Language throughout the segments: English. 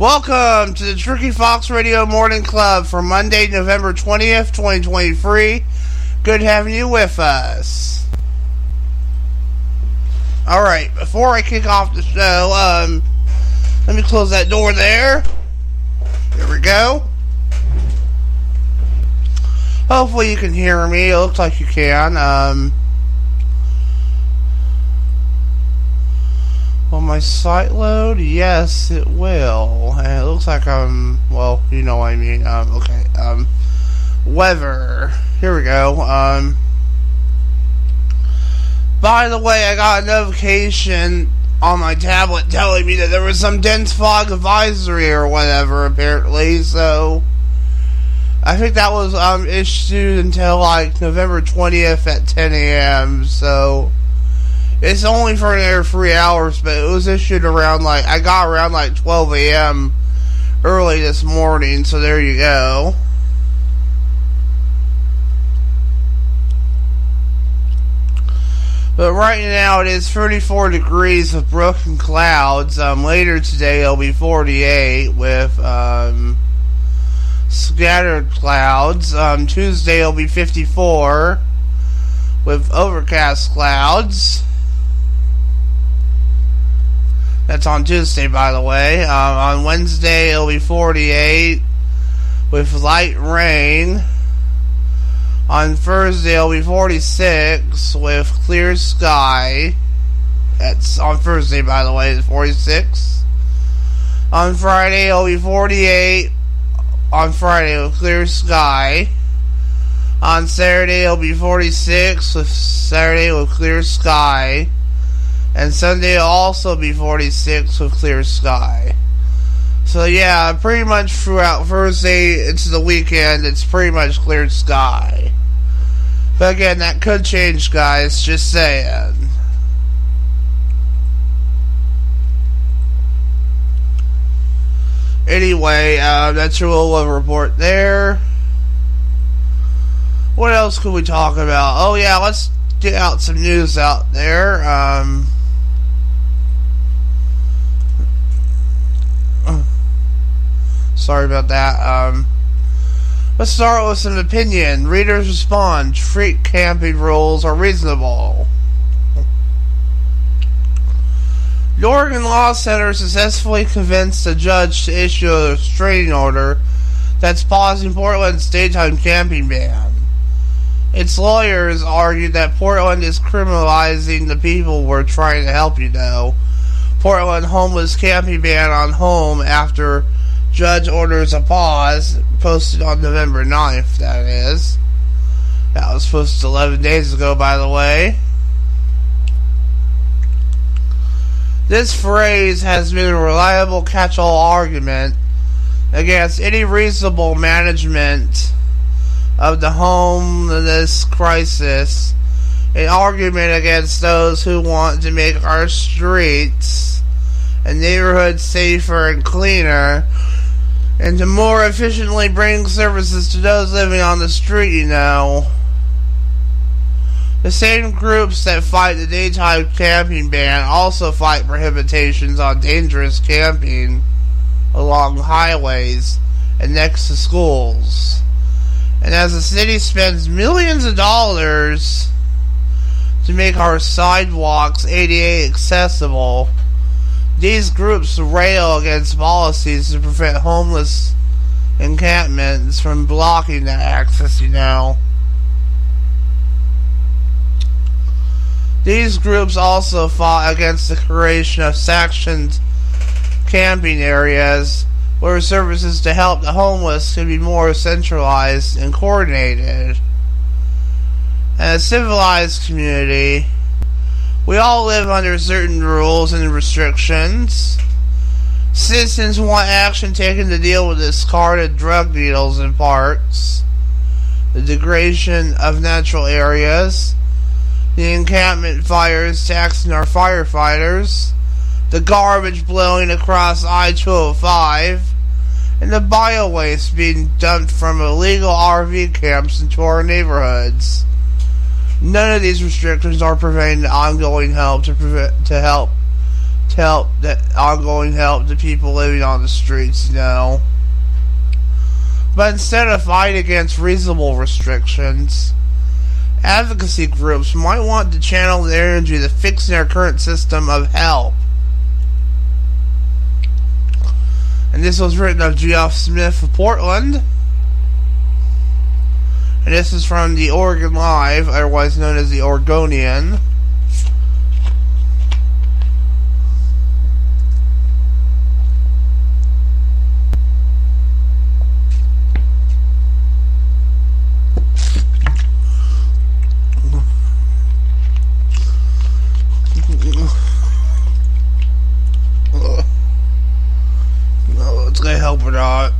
Welcome to the Tricky Fox Radio Morning Club for Monday, November 20th, 2023. Good having you with us. Alright, before I kick off the show, um, let me close that door there. There we go. Hopefully you can hear me. It looks like you can. Um, Will my site load? Yes, it will. And it looks like I'm, well, you know what I mean. Um, okay. Um, weather. Here we go. Um, by the way, I got a notification on my tablet telling me that there was some dense fog advisory or whatever, apparently. So, I think that was um, issued until like November 20th at 10 a.m. So, it's only for another three hours, but it was issued around like I got around like 12 a.m. early this morning. So there you go. But right now it is 34 degrees with broken clouds. Um, later today it'll be 48 with um, scattered clouds. Um, Tuesday it'll be 54 with overcast clouds. That's on Tuesday, by the way. Um, on Wednesday, it'll be 48 with light rain. On Thursday, it'll be 46 with clear sky. That's on Thursday, by the way, it's 46. On Friday, it'll be 48 on Friday with clear sky. On Saturday, it'll be 46 with Saturday with clear sky and Sunday also be 46 with clear sky. So yeah, pretty much throughout Thursday into the weekend, it's pretty much clear sky. But again, that could change, guys. Just saying. Anyway, uh, that's your little report there. What else could we talk about? Oh yeah, let's get out some news out there. Um, Sorry about that. Um, let's start with some opinion. Readers respond. Street camping rules are reasonable. The Oregon Law Center successfully convinced a judge to issue a restraining order that's pausing Portland's daytime camping ban. Its lawyers argued that Portland is criminalizing the people we're trying to help, you know. Portland homeless camping ban on home after Judge orders a pause, posted on November 9th, that is. That was posted 11 days ago, by the way. This phrase has been a reliable catch all argument against any reasonable management of the homeless crisis, an argument against those who want to make our streets and neighborhoods safer and cleaner and to more efficiently bring services to those living on the street, you know. The same groups that fight the daytime camping ban also fight prohibitions on dangerous camping along highways and next to schools. And as the city spends millions of dollars to make our sidewalks ADA accessible, these groups rail against policies to prevent homeless encampments from blocking that access, you know. These groups also fought against the creation of sectioned camping areas where services to help the homeless could be more centralized and coordinated. And a civilized community we all live under certain rules and restrictions. Citizens want action taken to deal with discarded drug needles and parts, the degradation of natural areas, the encampment fires taxing our firefighters, the garbage blowing across I 205, and the bio waste being dumped from illegal RV camps into our neighborhoods. None of these restrictions are preventing ongoing help to prevent, to help to help that ongoing help to people living on the streets, you know. But instead of fighting against reasonable restrictions, advocacy groups might want to channel their energy to fixing our current system of help. And this was written of Geoff Smith of Portland. And this is from the Oregon Live, otherwise known as the Oregonian. No, it's gonna help or not.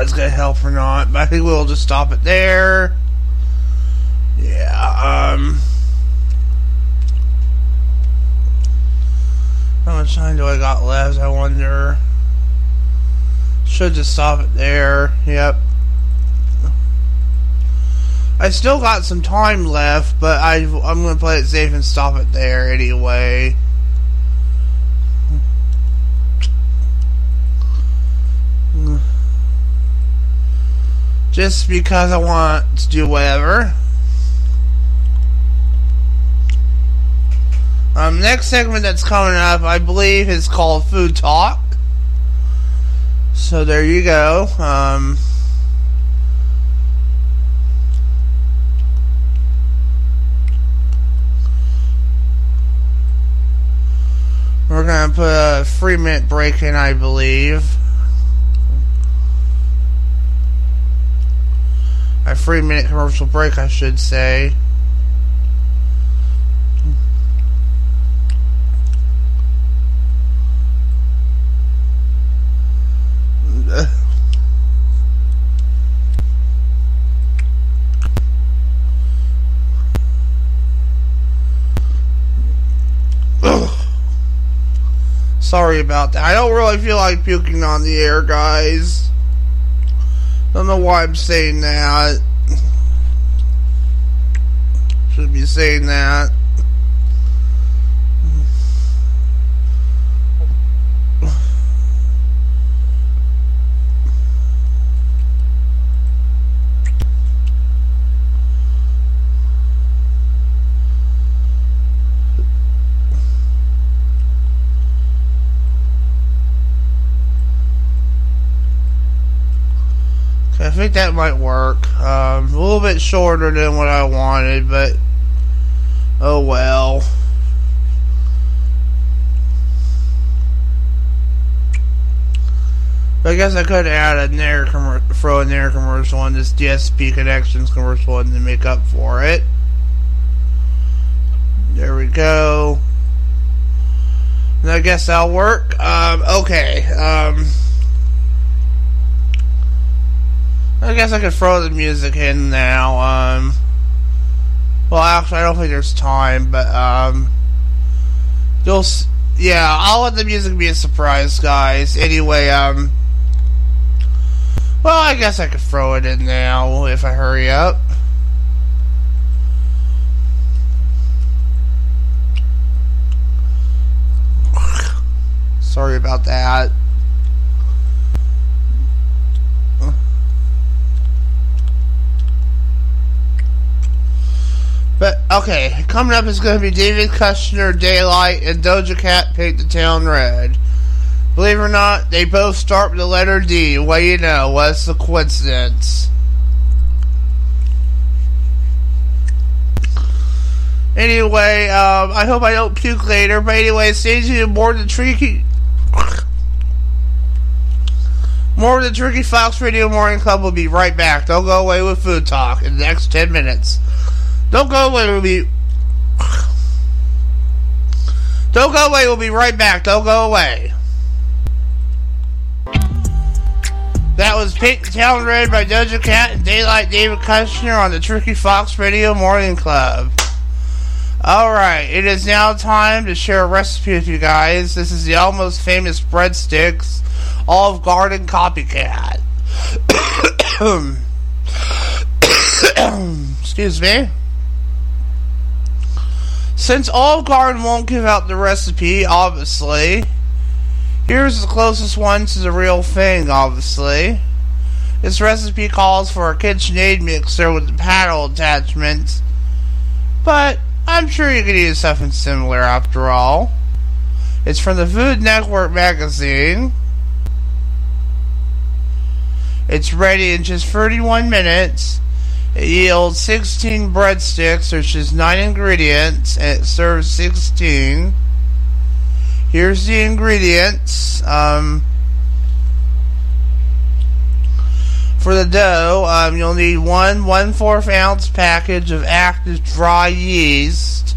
I help or not, but I think we'll just stop it there. Yeah, um. How much time do I got left? I wonder. Should just stop it there. Yep. I still got some time left, but I, I'm going to play it safe and stop it there anyway. Just because I want to do whatever. Um, next segment that's coming up, I believe, is called Food Talk. So there you go. Um, we're gonna put a three minute break in, I believe. Three minute commercial break, I should say. Sorry about that. I don't really feel like puking on the air, guys. Don't know why I'm saying that. Should be saying that. I think that might work. Um, a little bit shorter than what I wanted, but oh well. I guess I could add a Nair commer- throw a Nair commercial on this DSP Connections commercial and to make up for it. There we go. And I guess that'll work. Um, okay. Um, I guess I could throw the music in now. Um, well, actually, I don't think there's time, but um, you'll, yeah, I'll let the music be a surprise, guys. Anyway, um, well, I guess I could throw it in now if I hurry up. Sorry about that. But okay, coming up is going to be David Kushner, Daylight, and Doja Cat Paint the Town Red. Believe it or not, they both start with the letter D. What do you know? What's the coincidence? Anyway, um, I hope I don't puke later. But anyway, stay tuned. More than tricky. More of the Tricky Fox Radio Morning Club will be right back. Don't go away with food talk in the next 10 minutes. Don't go away. We'll be. Don't go away. We'll be right back. Don't go away. That was Pink Town Red by Doja Cat and Daylight David Kushner on the Tricky Fox Radio Morning Club. Alright, it is now time to share a recipe with you guys. This is the almost famous breadsticks Olive Garden copycat. Excuse me. Since Olive Garden won't give out the recipe, obviously, here's the closest one to the real thing, obviously. This recipe calls for a KitchenAid mixer with the paddle attachment, but I'm sure you could use something similar after all. It's from the Food Network magazine. It's ready in just 31 minutes. It yields 16 breadsticks, which is 9 ingredients, and it serves 16. Here's the ingredients. Um, for the dough, um, you'll need one one fourth ounce package of active dry yeast,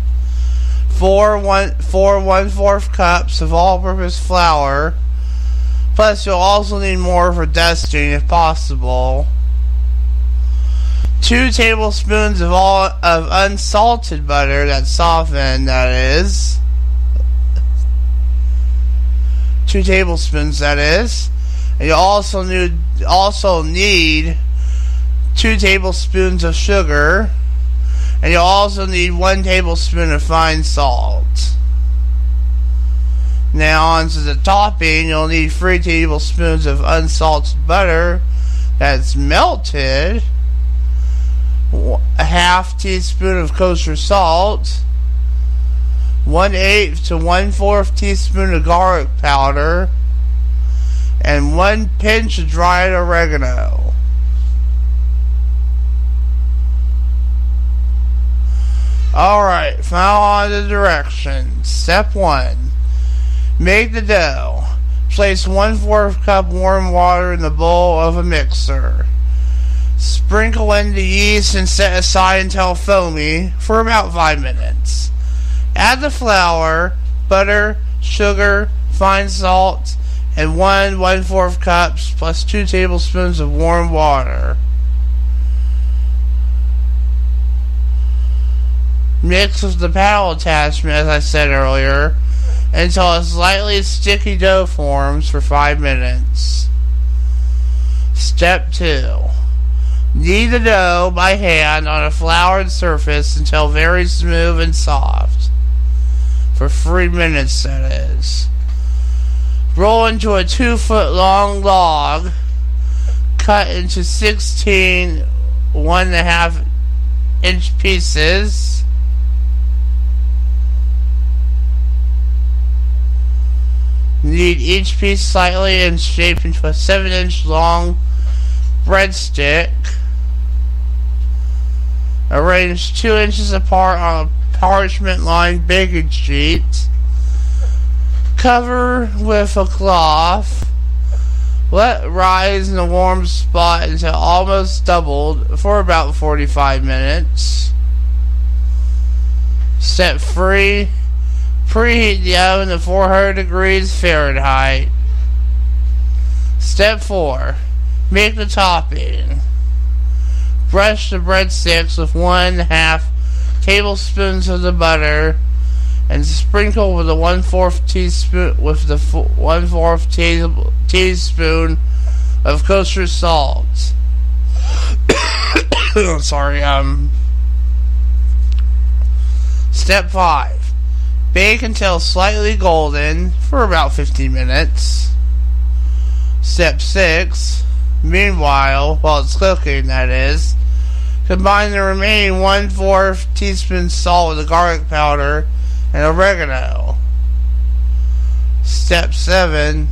four one four one fourth cups of all-purpose flour. Plus, you'll also need more for dusting if possible. Two tablespoons of all of unsalted butter that's softened. That is two tablespoons. That is and you also need also need two tablespoons of sugar, and you also need one tablespoon of fine salt. Now onto the topping, you'll need three tablespoons of unsalted butter that's melted, a half teaspoon of kosher salt, one eighth to one fourth teaspoon of garlic powder and one pinch of dried oregano. Alright, now on the directions. Step 1. Make the dough. Place 1 4th cup warm water in the bowl of a mixer. Sprinkle in the yeast and set aside until foamy for about 5 minutes. Add the flour, butter, sugar, fine salt, and one one fourth cups plus two tablespoons of warm water. Mix with the paddle attachment, as I said earlier, until a slightly sticky dough forms for five minutes. Step 2. Knead the dough by hand on a floured surface until very smooth and soft. For three minutes, that is. Roll into a two foot long log, cut into 16 one and a half inch pieces. Knead each piece slightly and shape into a 7 inch long breadstick. Arrange 2 inches apart on a parchment lined baking sheet. Cover with a cloth. Let rise in a warm spot until almost doubled for about 45 minutes. Step 3. Preheat the oven to 400 degrees Fahrenheit. Step 4. Make the topping. Brush the breadsticks with one half tablespoons of the butter and sprinkle with a one fourth teaspoon with the one fourth teaspoon of kosher salt. Sorry, um. Step five: bake until slightly golden for about 15 minutes. Step six: meanwhile, while it's cooking, that is, combine the remaining one fourth teaspoon salt with the garlic powder and oregano. Step 7.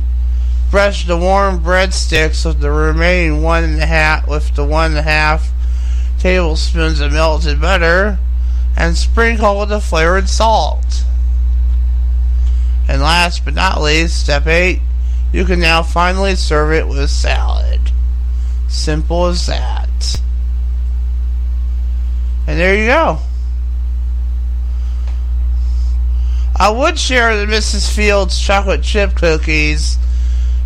Brush the warm breadsticks with the remaining one and a half with the one and a half tablespoons of melted butter and sprinkle with the flavored salt. And last but not least, step 8. You can now finally serve it with salad. Simple as that. And there you go. I would share the Mrs. Fields chocolate chip cookies,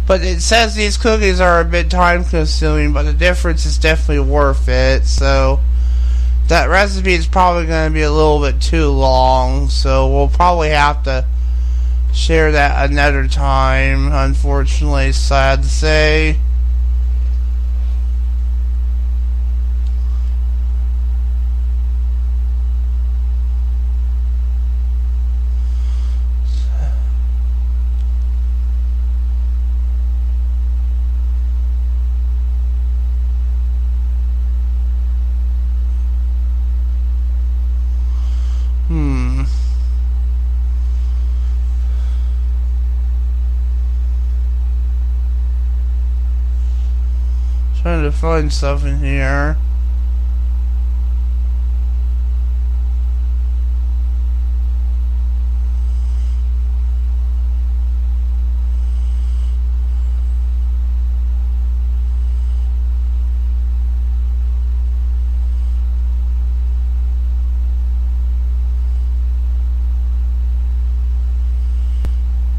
but it says these cookies are a bit time consuming, but the difference is definitely worth it. So that recipe is probably going to be a little bit too long, so we'll probably have to share that another time. Unfortunately, sad to say. Hmm. Trying to find stuff in here.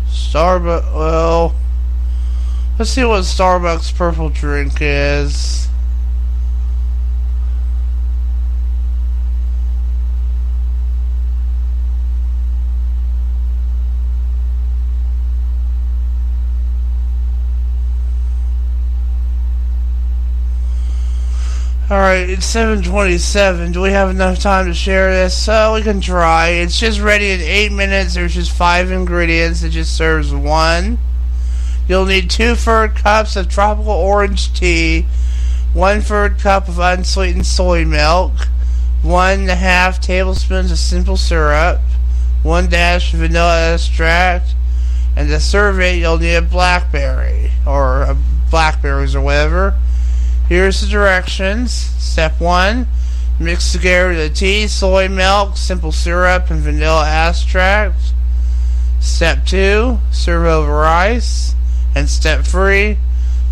Starbucks. Well, let's see what Starbucks purple drink is. Alright, it's 727. Do we have enough time to share this? So we can try. It's just ready in 8 minutes. There's just 5 ingredients. It just serves one. You'll need 2 third cups of tropical orange tea, 1 third cup of unsweetened soy milk, 1 and a half tablespoons of simple syrup, 1 dash of vanilla extract, and to serve it you'll need a blackberry, or a blackberries or whatever. Here's the directions. Step 1 Mix together the tea, soy milk, simple syrup, and vanilla extract. Step 2 Serve over ice. And step 3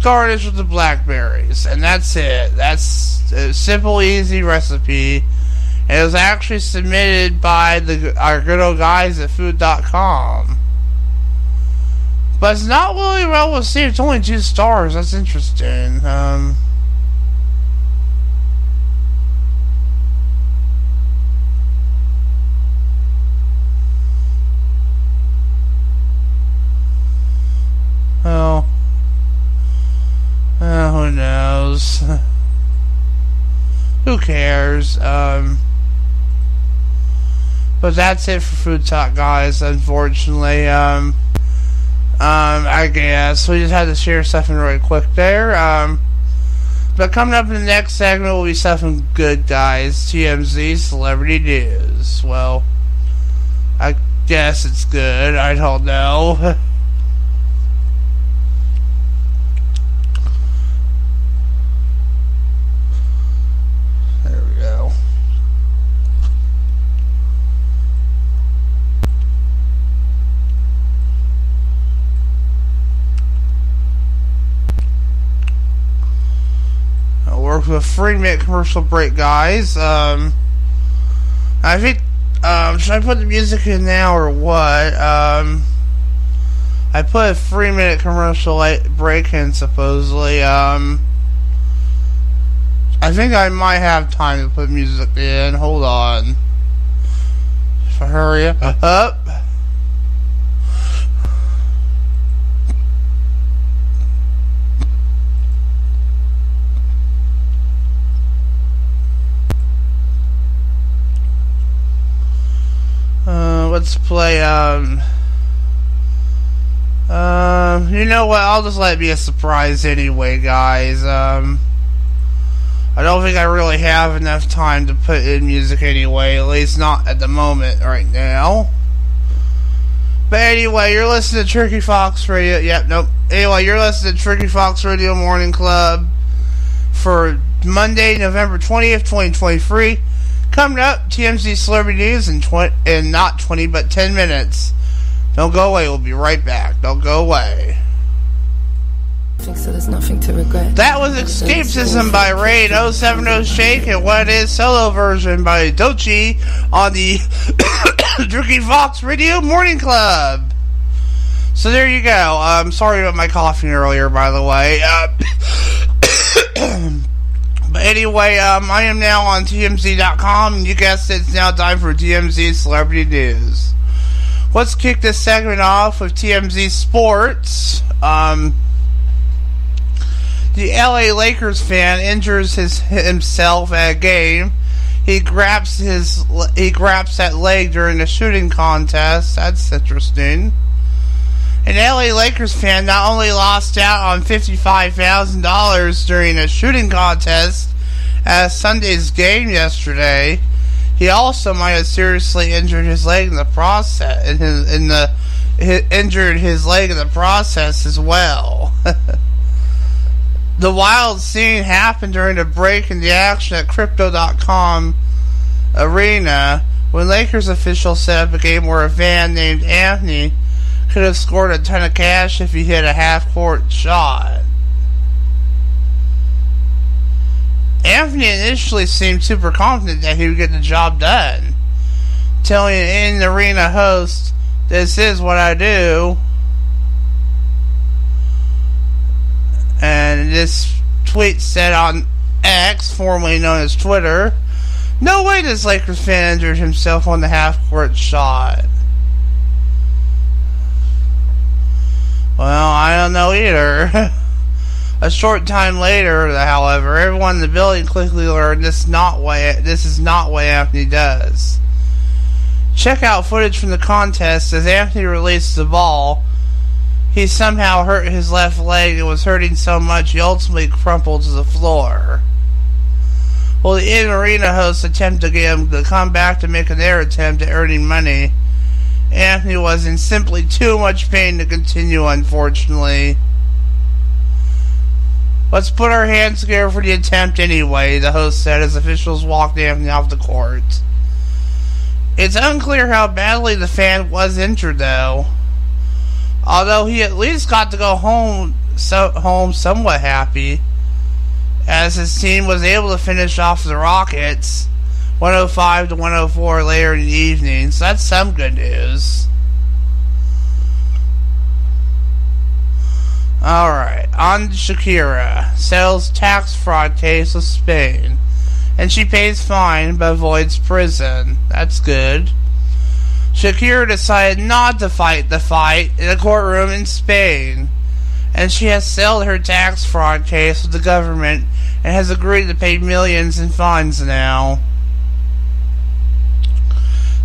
Garnish with the blackberries. And that's it. That's a simple, easy recipe. And it was actually submitted by the our good old guys at food.com. But it's not really well received. It's only two stars. That's interesting. Um, Well, uh, who knows? who cares? Um, but that's it for Food Talk, guys. Unfortunately, um, um, I guess we just had to share something really quick there. Um, but coming up in the next segment will be something good, guys. TMZ celebrity news. Well, I guess it's good. I don't know. There we go. With a three minute commercial break, guys. Um, I think, um, should I put the music in now or what? Um, I put a three minute commercial break in supposedly. Um, I think I might have time to put music in. Hold on. If I hurry up. Uh, let's play, um... Um, you know what? I'll just let it be a surprise anyway, guys. Um... I don't think I really have enough time to put in music anyway, at least not at the moment right now. But anyway, you're listening to Tricky Fox Radio. Yep, nope. Anyway, you're listening to Tricky Fox Radio Morning Club for Monday, November 20th, 2023. Coming up, TMZ Celebrity News in, 20, in not 20, but 10 minutes. Don't go away. We'll be right back. Don't go away. So there's nothing to regret. That was Escapism by Rain 070 Shake and what is solo version by Doechii on the Drinking Fox Radio Morning Club. So there you go. I'm um, sorry about my coughing earlier, by the way. Uh, but anyway, um, I am now on TMZ.com, and you guessed it's now time for TMZ Celebrity News. Let's kick this segment off with TMZ Sports. Um, the LA Lakers fan injures his himself at a game. He grabs his he grabs that leg during a shooting contest. That's interesting. An LA Lakers fan not only lost out on $55,000 during a shooting contest at Sunday's game yesterday, he also might have seriously injured his leg in the process. In, his, in the injured his leg in the process as well. the wild scene happened during a break in the action at Crypto.com arena when Lakers officials set up a game where a fan named Anthony could have scored a ton of cash if he hit a half court shot. Anthony initially seemed super confident that he would get the job done, telling an arena host, This is what I do. And this tweet said on X, formerly known as Twitter, No way this Lakers fan injured himself on the half court shot. Well, I don't know either. A short time later, however, everyone in the building quickly learned this is not what this is not what Anthony does. Check out footage from the contest as Anthony released the ball. He somehow hurt his left leg and was hurting so much he ultimately crumpled to the floor. Well, the in-arena hosts attempted to get him to come back to make another attempt at earning money. Anthony was in simply too much pain to continue, unfortunately. Let's put our hands together for the attempt anyway, the host said as officials walked Anthony off the court. It's unclear how badly the fan was injured, though. Although he at least got to go home, so, home somewhat happy, as his team was able to finish off the Rockets 105 to 104 later in the evening. So that's some good news. Alright, on Shakira. Settles tax fraud case with Spain. And she pays fine but avoids prison. That's good. Shakira decided not to fight the fight in a courtroom in Spain. And she has settled her tax fraud case with the government and has agreed to pay millions in fines now.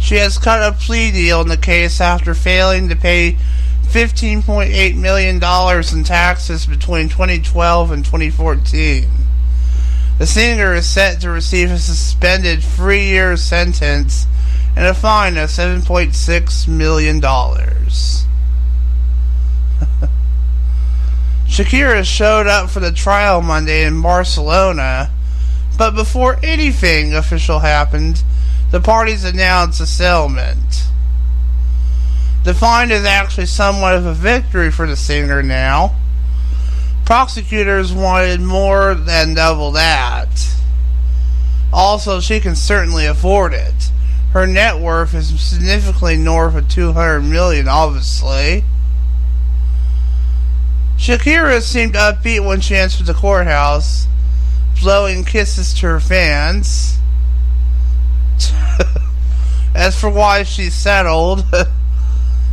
She has cut a plea deal in the case after failing to pay $15.8 million in taxes between 2012 and 2014. The singer is set to receive a suspended three year sentence and a fine of $7.6 million. Shakira showed up for the trial Monday in Barcelona, but before anything official happened, the parties announced a settlement. The fine is actually somewhat of a victory for the singer now. Prosecutors wanted more than double that. Also, she can certainly afford it. Her net worth is significantly north of 200 million, obviously. Shakira seemed upbeat when she entered the courthouse, blowing kisses to her fans. As for why she settled,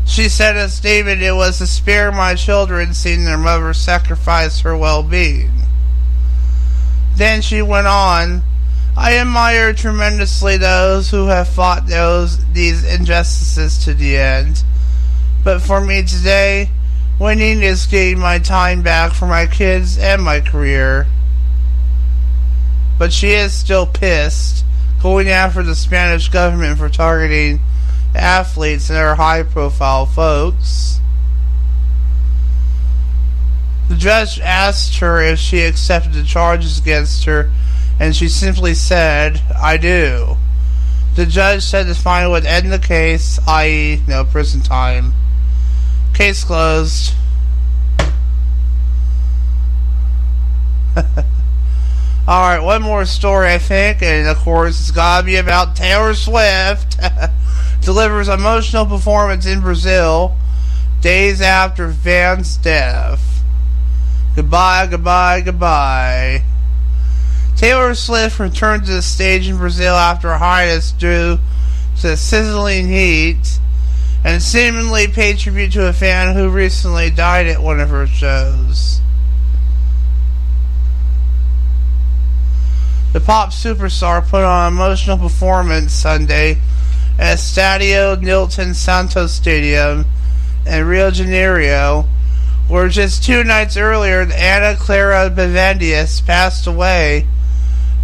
She said in a statement, It was to spare my children seeing their mother sacrifice her well being. Then she went on, I admire tremendously those who have fought those these injustices to the end. But for me today, winning is getting my time back for my kids and my career. But she is still pissed, going after the Spanish government for targeting athletes and other high profile folks. The judge asked her if she accepted the charges against her, and she simply said, I do. The judge said the fine would end the case, i.e., no prison time. Case closed. Alright, one more story, I think, and of course, it's gotta be about Taylor Swift. delivers emotional performance in Brazil days after Van's death. Goodbye, goodbye, goodbye. Taylor Swift returned to the stage in Brazil after a hiatus due to sizzling heat and seemingly paid tribute to a fan who recently died at one of her shows. The pop superstar put on an emotional performance Sunday at Stadio Nilton Santos Stadium in Rio de Janeiro, where just two nights earlier Anna Clara Benevides passed away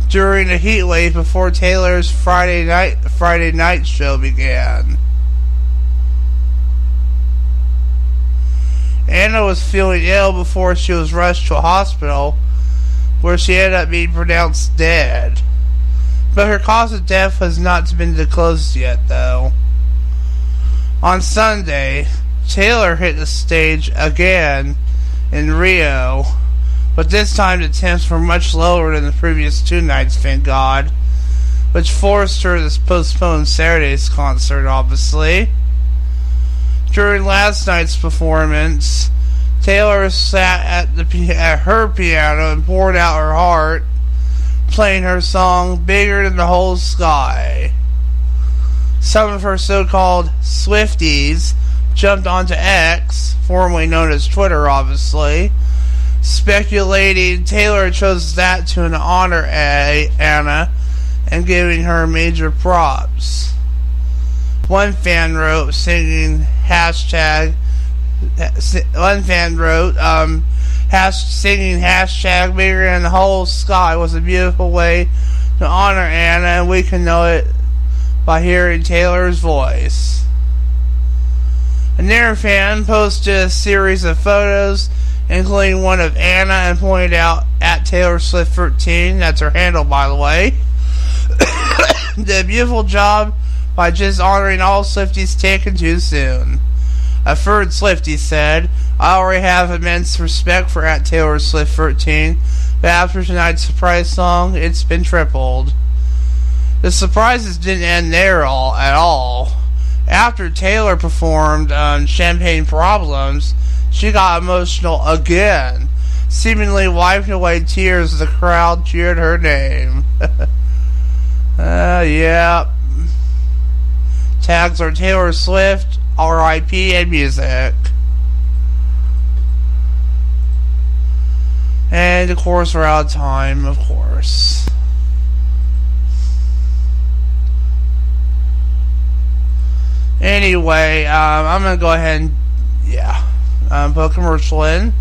during a heat wave before Taylor's Friday night Friday night show began. Anna was feeling ill before she was rushed to a hospital where she ended up being pronounced dead. But her cause of death has not been disclosed yet, though. On Sunday, Taylor hit the stage again in Rio, but this time the temps were much lower than the previous two nights, thank God, which forced her to postpone Saturday's concert, obviously. During last night's performance, Taylor sat at the at her piano and poured out her heart, playing her song "Bigger Than the Whole Sky." Some of her so-called Swifties jumped onto X, formerly known as Twitter, obviously, speculating Taylor chose that to honor a Ana and giving her major props. One fan wrote, singing hashtag one fan wrote, um, hash, singing hashtag bigger than the whole sky was a beautiful way to honor Anna, and we can know it by hearing Taylor's voice. Another fan posted a series of photos, including one of Anna, and pointed out at Taylor Swift 13, that's her handle by the way, a beautiful job by just honoring all Swifties taken too soon. A third Swifty said, I already have immense respect for at Taylor Swift 13, but after tonight's surprise song, it's been tripled. The surprises didn't end there all at all. After Taylor performed on Champagne Problems, she got emotional again, seemingly wiping away tears as the crowd cheered her name. uh, yeah. Tags are Taylor Swift, R.I.P. and music. And of course, we're out of time, of course. Anyway, um, I'm gonna go ahead and, yeah, um, put a commercial in.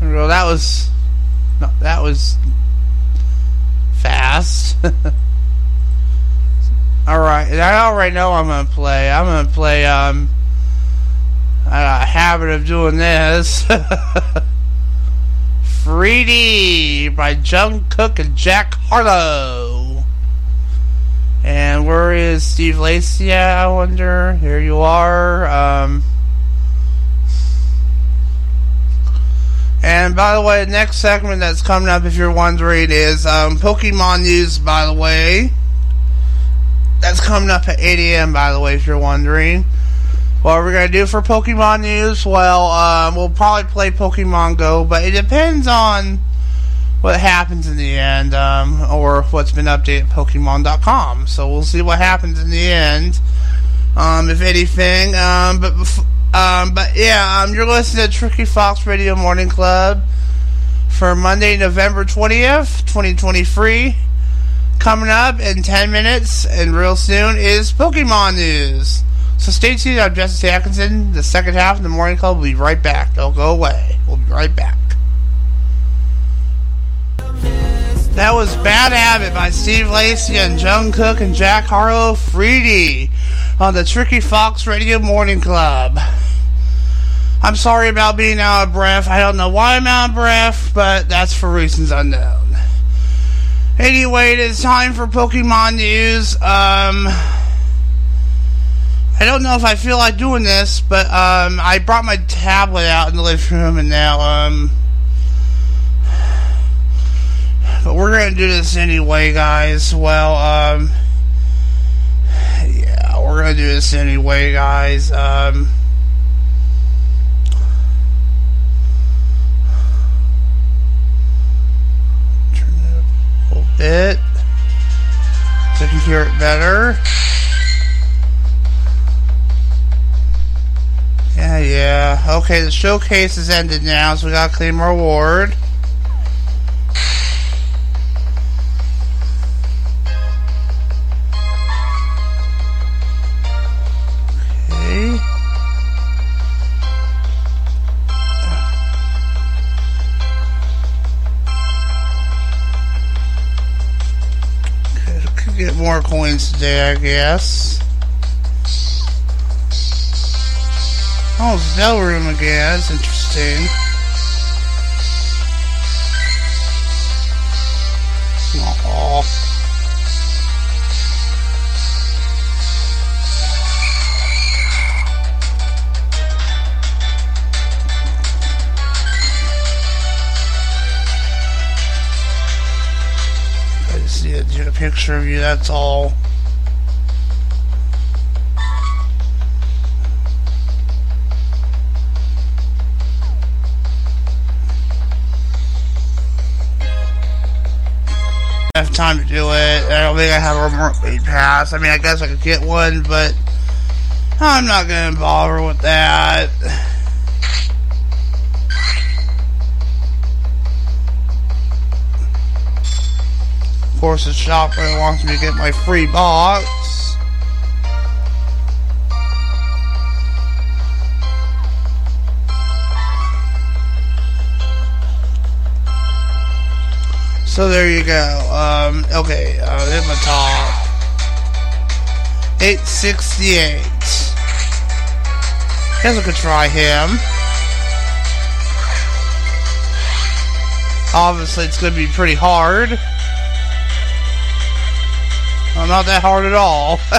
That was, no, that was Alright, I already know I'm gonna play. I'm gonna play, um, a habit of doing this. 3D by Jungkook and Jack Harlow. And where is Steve Lacy at, I wonder? Here you are. Um, And by the way, the next segment that's coming up, if you're wondering, is um, Pokemon news. By the way, that's coming up at 8 a.m. By the way, if you're wondering, what we're we gonna do for Pokemon news? Well, um, we'll probably play Pokemon Go, but it depends on what happens in the end, um, or what's been updated at Pokemon.com. So we'll see what happens in the end, um, if anything. Um, but before um, but yeah, um, you're listening to Tricky Fox Radio Morning Club for Monday, November 20th, 2023. Coming up in 10 minutes and real soon is Pokemon News. So stay tuned. I'm Jesse Atkinson. The second half of the Morning Club will be right back. Don't go away. We'll be right back. That was Bad Habit by Steve Lacy and Jungkook and Jack Harlow 3D on the Tricky Fox Radio Morning Club. I'm sorry about being out of breath. I don't know why I'm out of breath, but that's for reasons unknown. Anyway, it is time for Pokemon news. Um, I don't know if I feel like doing this, but um, I brought my tablet out in the living room, and now um, but we're gonna do this anyway, guys. Well, um, yeah, we're gonna do this anyway, guys. Um. Bit so you can hear it better. Yeah, yeah. Okay, the showcase is ended now, so we gotta claim our award. Get more coins today, I guess. Oh, Zell room again. That's interesting. Aww. I just need get a picture of you, that's all. have time to do it. I don't think I have a remote pass. I mean, I guess I could get one, but I'm not to bother with that. Course, the shop really wants me to get my free box. So there you go. Um, okay, uh, hit my top. 868. Guess I could try him. Obviously, it's going to be pretty hard. Well, not that hard at all.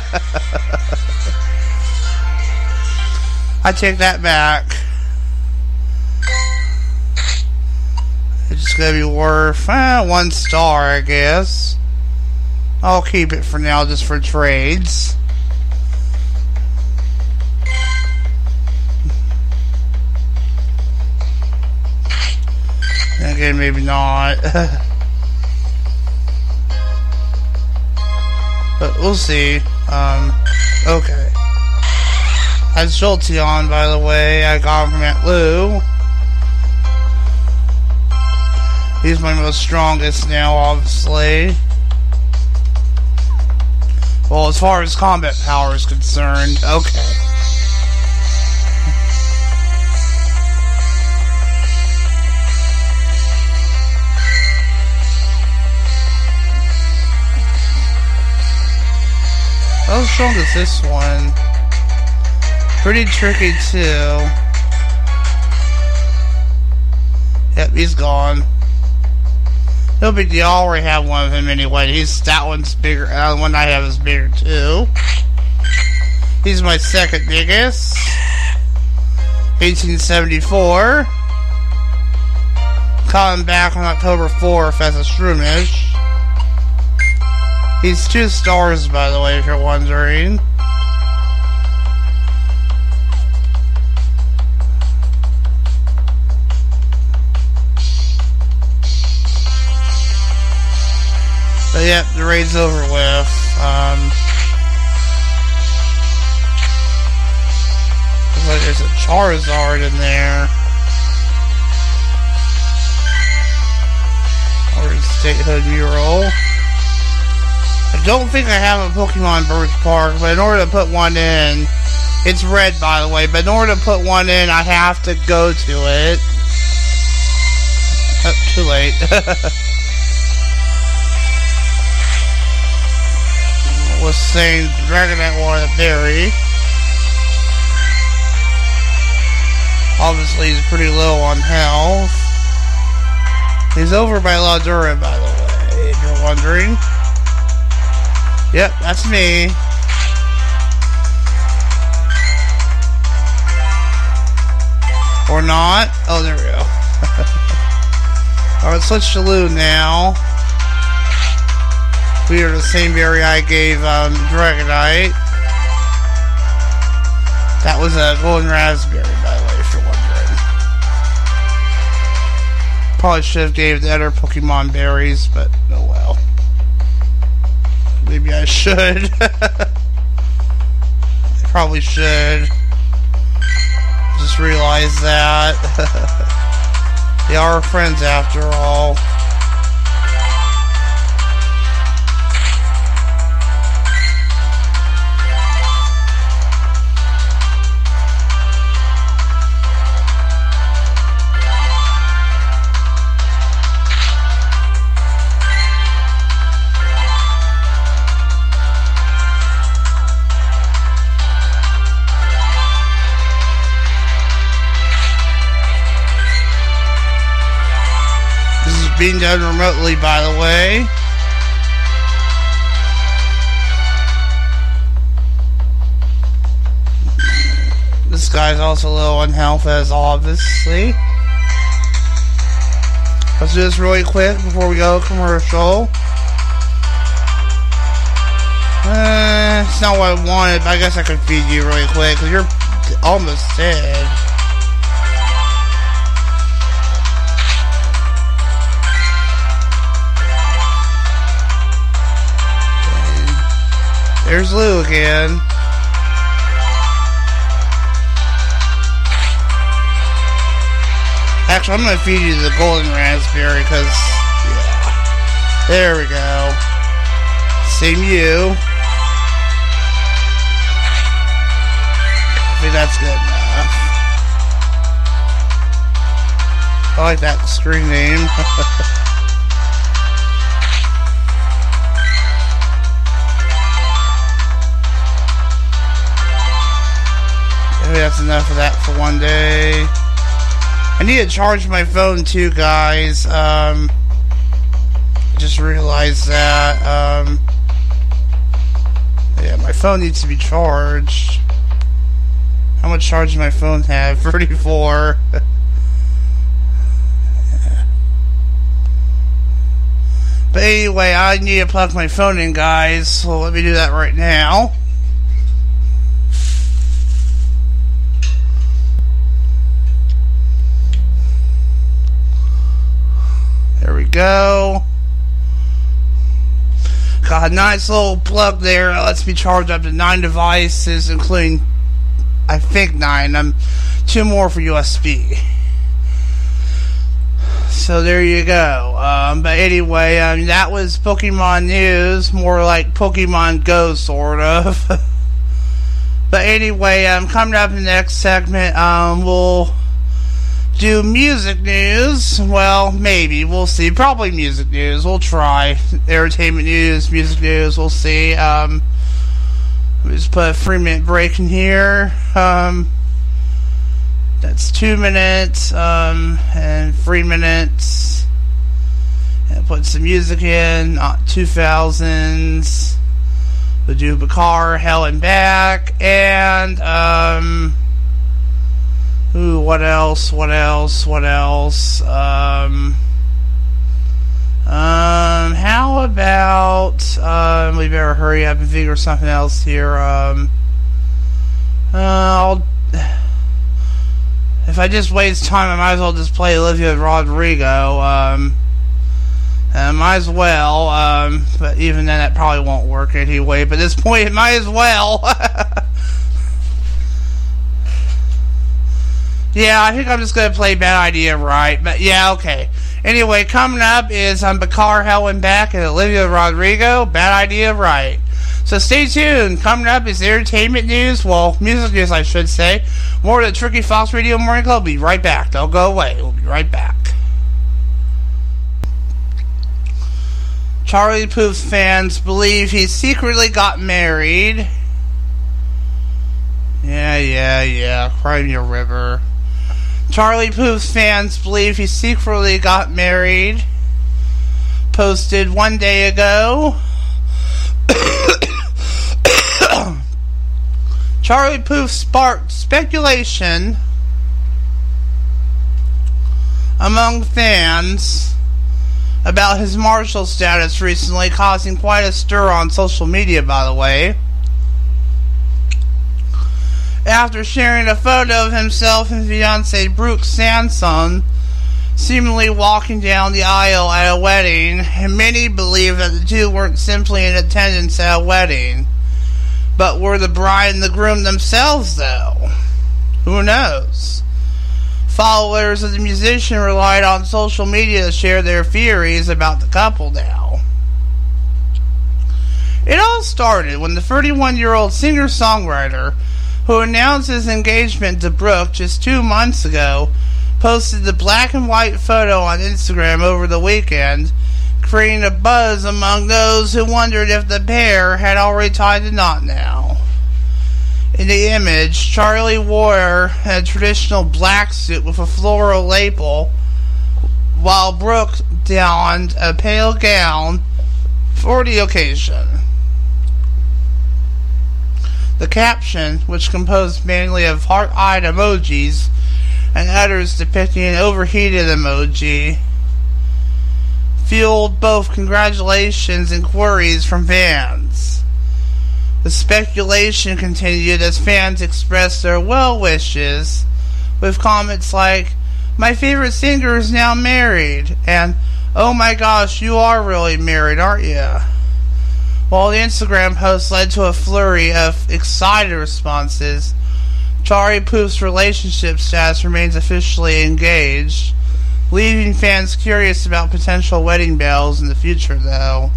I take that back. It's gonna be worth eh, one star, I guess. I'll keep it for now, just for trades. Again, maybe not. but we'll see. Um, okay. Had Schulte on, by the way. I got him from Aunt Lou. He's my most strongest now, obviously. Well, as far as combat power is concerned, okay. How strong is this one? Pretty tricky, too. Yep, he's gone. Big deal. I already have one of him anyway. He's that one's bigger. Uh, the one I have is bigger too. He's my second biggest. 1874. Caught him back on October 4th as a Shroomish. He's two stars, by the way, if you're wondering. But yep, the raid's over with. Um, like there's a Charizard in there. Or statehood mural. I don't think I have a Pokemon Birds Park, but in order to put one in, it's red by the way, but in order to put one in, I have to go to it. Oh, too late. was saying Dragonite wanted a berry. Obviously, he's pretty low on health. He's over by Ladura, by the way, if you're wondering. Yep, that's me. Or not. Oh, there we go. Alright, switch to Lou now. We are the same berry I gave um, Dragonite. That was a golden raspberry, by the way, if you're wondering. Probably should have gave the other Pokemon berries, but. Maybe I should. I probably should. Just realize that. they are friends after all. Being done remotely, by the way. This guy's also low on health, as obviously. Let's do this really quick before we go commercial. Uh, it's not what I wanted, but I guess I could feed you really quick, because you're almost dead. There's Lou again. Actually, I'm gonna feed you the golden raspberry because, yeah. There we go. Same you. I think that's good enough. I like that screen name. Maybe that's enough of that for one day. I need to charge my phone too, guys. Um, just realized that. Um, yeah, my phone needs to be charged. How much charge does my phone have? 34. yeah. But anyway, I need to plug my phone in, guys. So let me do that right now. Go. Got a nice little plug there. Lets me charge up to nine devices, including, I think, nine. I'm two more for USB. So there you go. Um, but anyway, um, that was Pokemon news, more like Pokemon Go, sort of. but anyway, um, coming up in the next segment, um, we'll do music news. Well, maybe. We'll see. Probably music news. We'll try. Entertainment news, music news. We'll see. Um, let me just put a three minute break in here. Um, that's two minutes. Um, and three minutes. And put some music in. Uh, 2000s. We'll do Bakar, Hell and Back. And, um, Ooh, what else? What else? What else? Um, um, how about, um, we better hurry up and figure something else here. Um, uh, I'll, if I just waste time, I might as well just play Olivia Rodrigo. Um, uh, might as well. Um, but even then, that probably won't work anyway. But at this point, it might as well. Yeah, I think I'm just gonna play Bad Idea right, but yeah, okay. Anyway, coming up is um, Bakar Hell and Back and Olivia Rodrigo, Bad Idea right. So stay tuned. Coming up is entertainment news, well, music news, I should say. More of the Tricky Fox Radio Morning Club. We'll be right back. Don't go away. We'll be right back. Charlie Puth's fans believe he secretly got married. Yeah, yeah, yeah. Cry Me a River. Charlie Puth's fans believe he secretly got married. Posted one day ago. Charlie Puth sparked speculation among fans about his marshal status recently, causing quite a stir on social media, by the way after sharing a photo of himself and fiancee Brooke Sansone seemingly walking down the aisle at a wedding, and many believe that the two weren't simply in attendance at a wedding, but were the bride and the groom themselves, though. Who knows? Followers of the musician relied on social media to share their theories about the couple now. It all started when the 31 year old singer songwriter, who announced his engagement to Brooke just two months ago, posted the black and white photo on Instagram over the weekend, creating a buzz among those who wondered if the pair had already tied the knot now. In the image, Charlie wore a traditional black suit with a floral label, while Brooke donned a pale gown for the occasion. The caption, which composed mainly of heart-eyed emojis, and others depicting an overheated emoji, fueled both congratulations and queries from fans. The speculation continued as fans expressed their well wishes, with comments like, My favorite singer is now married, and Oh my gosh, you are really married, aren't you? While the Instagram post led to a flurry of excited responses, Charlie Puth's relationship status remains officially engaged, leaving fans curious about potential wedding bells in the future, though.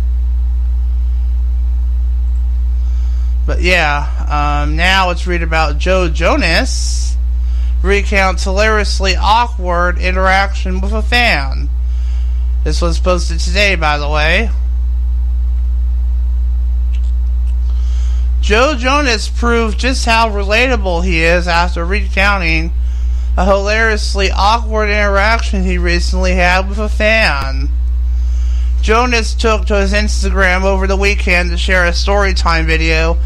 But yeah, um, now let's read about Joe Jonas recounts hilariously awkward interaction with a fan. This was posted today, by the way. Joe Jonas proved just how relatable he is after recounting a hilariously awkward interaction he recently had with a fan. Jonas took to his Instagram over the weekend to share a storytime video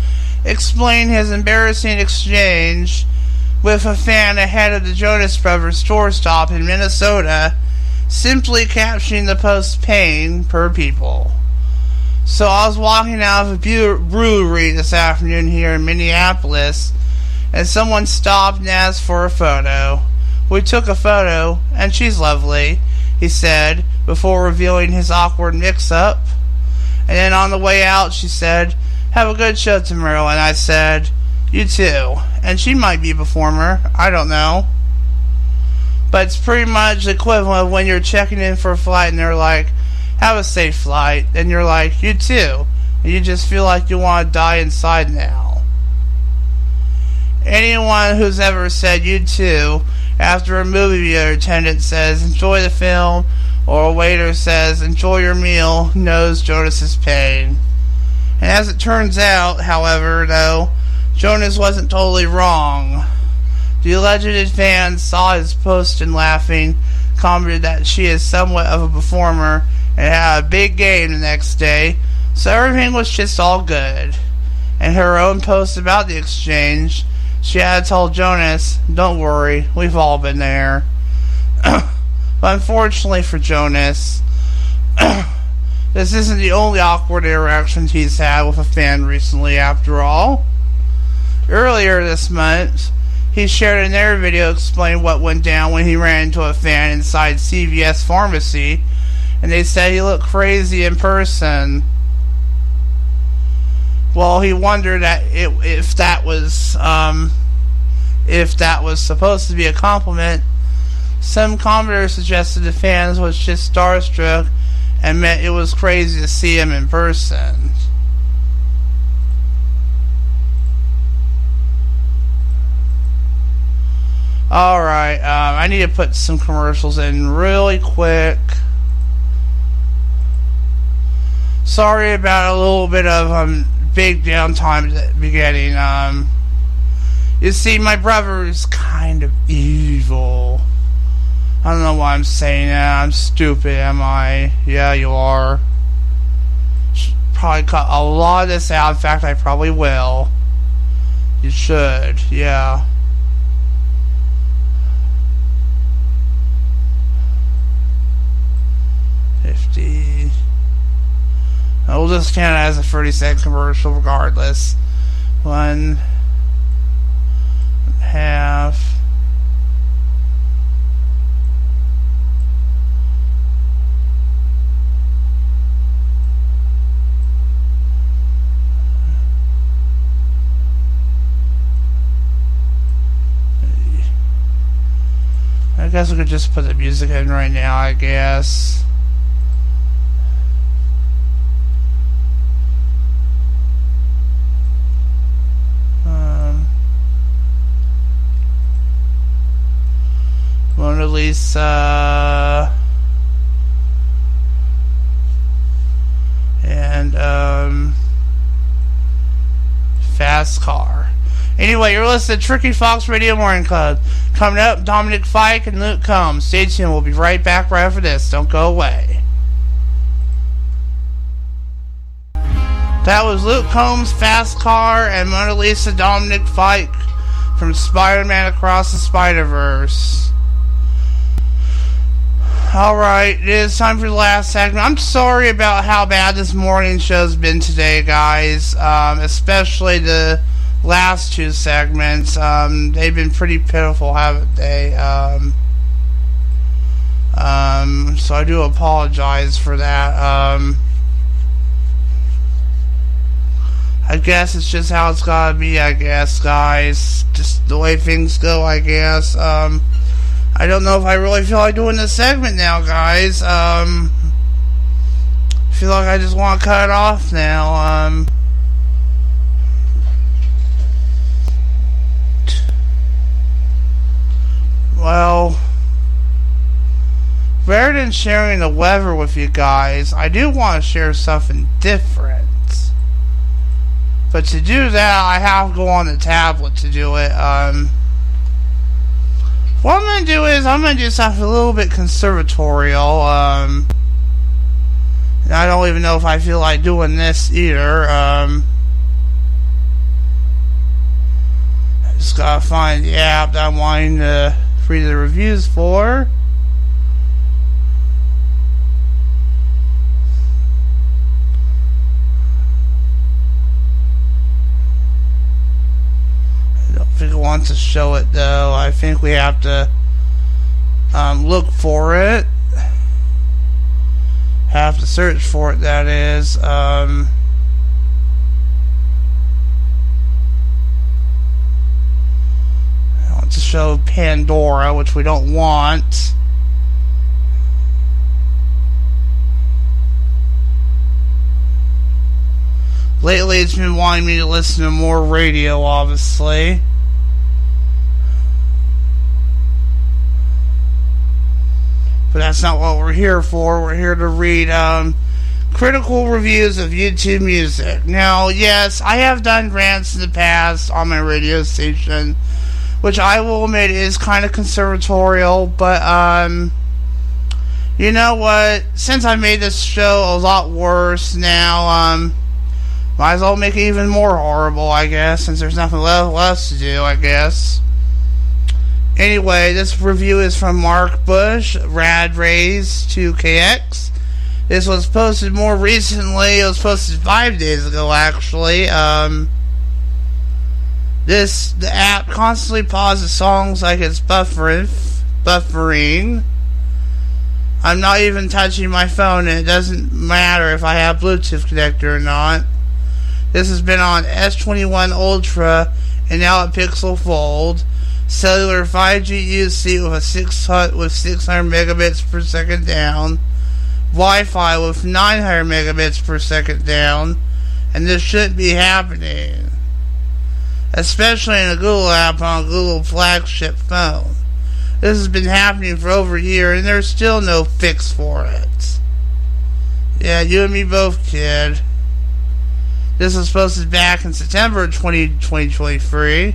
explaining his embarrassing exchange with a fan ahead of the Jonas Brothers tour stop in Minnesota, simply captioning the post pain per people. So I was walking out of a brewery this afternoon here in Minneapolis, and someone stopped and asked for a photo. We took a photo, and she's lovely, he said, before revealing his awkward mix up. And then on the way out, she said, Have a good show tomorrow. And I said, You too. And she might be a performer. I don't know. But it's pretty much equivalent of when you're checking in for a flight and they're like, have a safe flight, and you're like, you too. And you just feel like you want to die inside now. Anyone who's ever said you too after a movie theater attendant says, enjoy the film, or a waiter says, enjoy your meal, knows Jonas's pain. And as it turns out, however, though, Jonas wasn't totally wrong. The alleged fan saw his post and laughing, commented that she is somewhat of a performer and had a big game the next day, so everything was just all good. In her own post about the exchange, she had told Jonas, Don't worry, we've all been there. but unfortunately for Jonas, this isn't the only awkward interactions he's had with a fan recently, after all. Earlier this month, he shared another video explaining what went down when he ran into a fan inside CVS Pharmacy and they said he looked crazy in person. Well, he wondered it, if that was um, if that was supposed to be a compliment. Some commenters suggested the fans was just starstruck and meant it was crazy to see him in person. Alright, um, I need to put some commercials in really quick. Sorry about a little bit of um, big downtime at the beginning. Um, you see, my brother is kind of evil. I don't know why I'm saying that. I'm stupid, am I? Yeah, you are. Should probably cut a lot of this out. In fact, I probably will. You should, yeah. Fifty we'll just count it as a thirty-second commercial regardless. One half. I guess we could just put the music in right now, I guess. Mona Lisa. And, um, Fast Car. Anyway, you're listening to Tricky Fox Radio Morning Club. Coming up, Dominic Fike and Luke Combs. Stay tuned. We'll be right back right after this. Don't go away. That was Luke Combs, Fast Car, and Mona Lisa Dominic Fike from Spider-Man Across the Spider-Verse. Alright, it is time for the last segment. I'm sorry about how bad this morning show's been today, guys. Um, especially the last two segments. Um, they've been pretty pitiful, haven't they? Um, um, so I do apologize for that. Um, I guess it's just how it's gotta be, I guess, guys. Just the way things go, I guess. Um, I don't know if I really feel like doing this segment now, guys. Um, feel like I just want to cut it off now. Um, well, rather than sharing the weather with you guys, I do want to share something different. But to do that, I have to go on the tablet to do it. Um, what I'm to do is I'm to do something a little bit conservatorial. Um, I don't even know if I feel like doing this either. Um, I just got to find the app that I'm wanting to read the reviews for. Think I want to show it though. I think we have to um, look for it. Have to search for it, that is. Um, I want to show Pandora, which we don't want. Lately, it's been wanting me to listen to more radio, obviously. But that's not what we're here for. We're here to read um, critical reviews of YouTube music. Now, yes, I have done rants in the past on my radio station, which I will admit is kind of conservatorial, but um, you know what? Since I made this show a lot worse now, um, might as well make it even more horrible, I guess, since there's nothing left to do, I guess. Anyway, this review is from Mark Bush, Rad Rays 2KX. This was posted more recently. It was posted five days ago, actually. Um, this the app constantly pauses songs like it's buffering. Buffering. I'm not even touching my phone, and it doesn't matter if I have Bluetooth connector or not. This has been on S21 Ultra and now a Pixel Fold cellular 5G UC with a 600 with 600 megabits per second down, Wi-Fi with 900 megabits per second down, and this shouldn't be happening, especially in a Google app on a Google flagship phone. This has been happening for over a year, and there's still no fix for it. Yeah, you and me both, kid. This was posted back in September 20, 2023.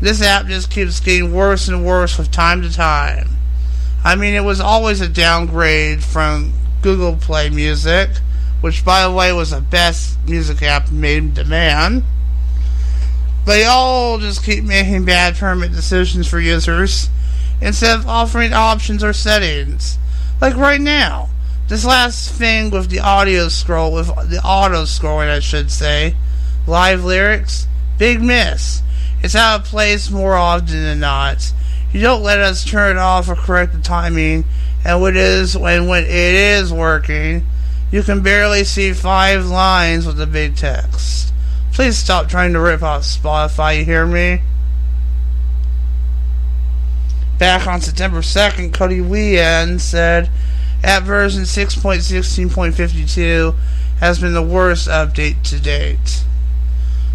This app just keeps getting worse and worse with time to time. I mean, it was always a downgrade from Google Play Music, which, by the way, was the best music app made to man. They all just keep making bad permit decisions for users instead of offering options or settings. Like right now, this last thing with the audio scroll, with the auto scrolling, I should say, live lyrics, big miss. It's out of place more often than not. You don't let us turn it off or correct the timing, and when it is when when it is working, you can barely see five lines with the big text. Please stop trying to rip off Spotify. You hear me? Back on September 2nd, Cody Wien said, App version 6.16.52 has been the worst update to date.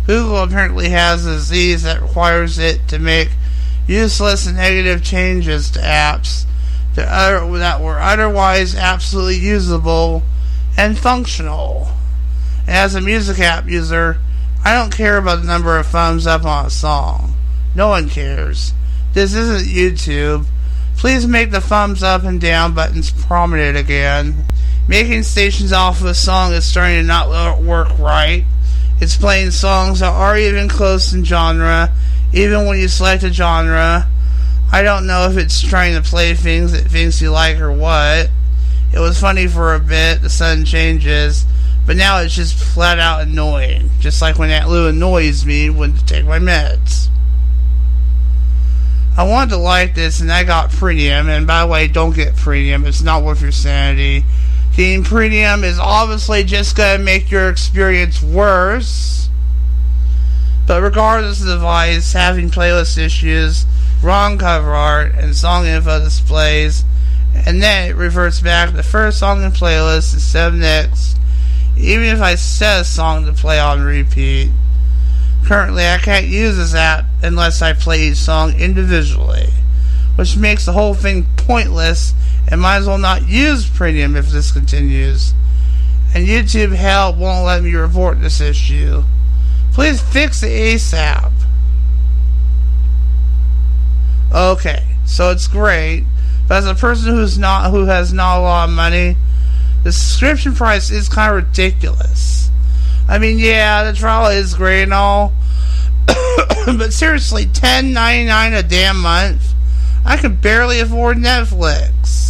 Google apparently has a disease that requires it to make useless and negative changes to apps that, that were otherwise absolutely usable and functional. As a music app user, I don't care about the number of thumbs up on a song. No one cares. This isn't YouTube. Please make the thumbs up and down buttons prominent again. Making stations off of a song is starting to not work right. It's playing songs that are even close in genre, even when you select a genre. I don't know if it's trying to play things it thinks you like or what. It was funny for a bit, the sudden changes, but now it's just flat out annoying. Just like when Aunt Lou annoys me when to take my meds. I wanted to like this and I got premium, and by the way, don't get premium, it's not worth your sanity. Getting premium is obviously just going to make your experience worse. But regardless of the device, having playlist issues, wrong cover art, and song info displays, and then it reverts back to the first song in playlist instead of next, even if I set a song to play on repeat. Currently, I can't use this app unless I play each song individually, which makes the whole thing pointless and might as well not use Premium if this continues. And YouTube Help won't let me report this issue. Please fix it ASAP. Okay, so it's great, but as a person who's not who has not a lot of money, the subscription price is kind of ridiculous. I mean, yeah, the trial is great and all, but seriously, ten ninety nine a damn month. I can barely afford Netflix.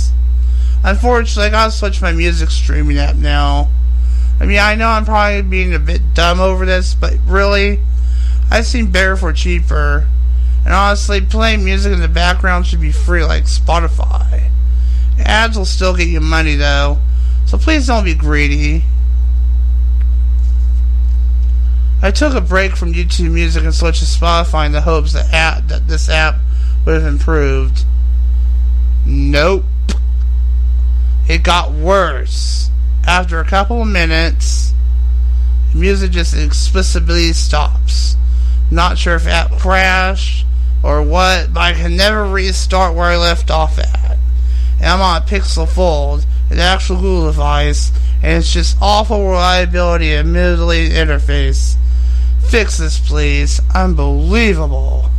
Unfortunately, I gotta switch my music streaming app now. I mean, I know I'm probably being a bit dumb over this, but really, I've seen better for cheaper. And honestly, playing music in the background should be free like Spotify. Ads will still get you money though, so please don't be greedy. I took a break from YouTube Music and switched to Spotify in the hopes that, app, that this app would have improved. Nope. It got worse. After a couple of minutes, music just explicitly stops. Not sure if app crashed or what, but I can never restart where I left off at. And I'm on a Pixel Fold, an actual Google device, and it's just awful reliability and middling interface. Fix this, please. Unbelievable.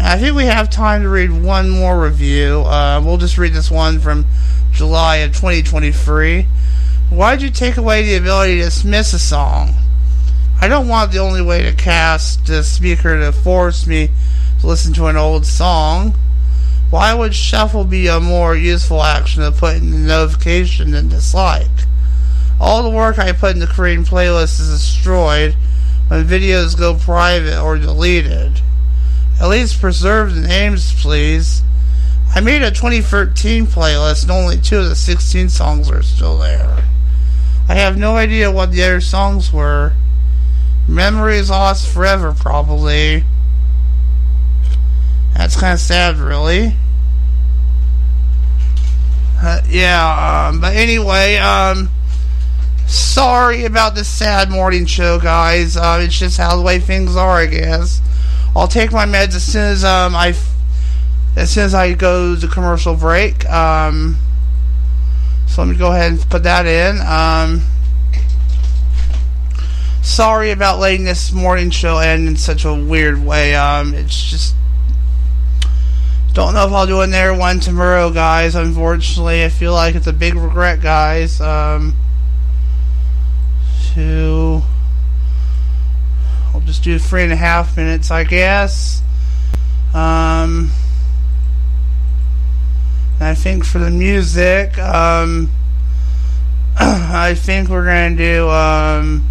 I think we have time to read one more review. Uh, we'll just read this one from July of 2023. Why'd you take away the ability to dismiss a song? I don't want the only way to cast the speaker to force me to listen to an old song. Why would shuffle be a more useful action to put in the notification than dislike? All the work I put into creating playlists is destroyed when videos go private or deleted. At least preserve the names, please. I made a 2013 playlist and only two of the 16 songs are still there. I have no idea what the other songs were. Memories lost forever, probably. That's kind of sad, really. Uh, yeah, um, but anyway, um, sorry about this sad morning show, guys. Uh, it's just how the way things are, I guess. I'll take my meds as soon as um I, as soon as I go to commercial break. Um, so let me go ahead and put that in. Um, sorry about letting this morning show end in such a weird way. Um, it's just don't know if I'll do another one tomorrow, guys. Unfortunately, I feel like it's a big regret, guys. Um, to I'll just do three and a half minutes, I guess. Um, I think for the music, um, I think we're gonna do um,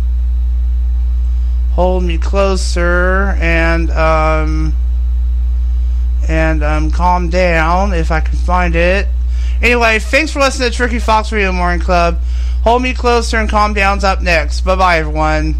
"Hold Me Closer" and um, and um, calm down if I can find it. Anyway, thanks for listening to Tricky Fox Radio Morning Club. Hold me closer and calm down's up next. Bye bye, everyone.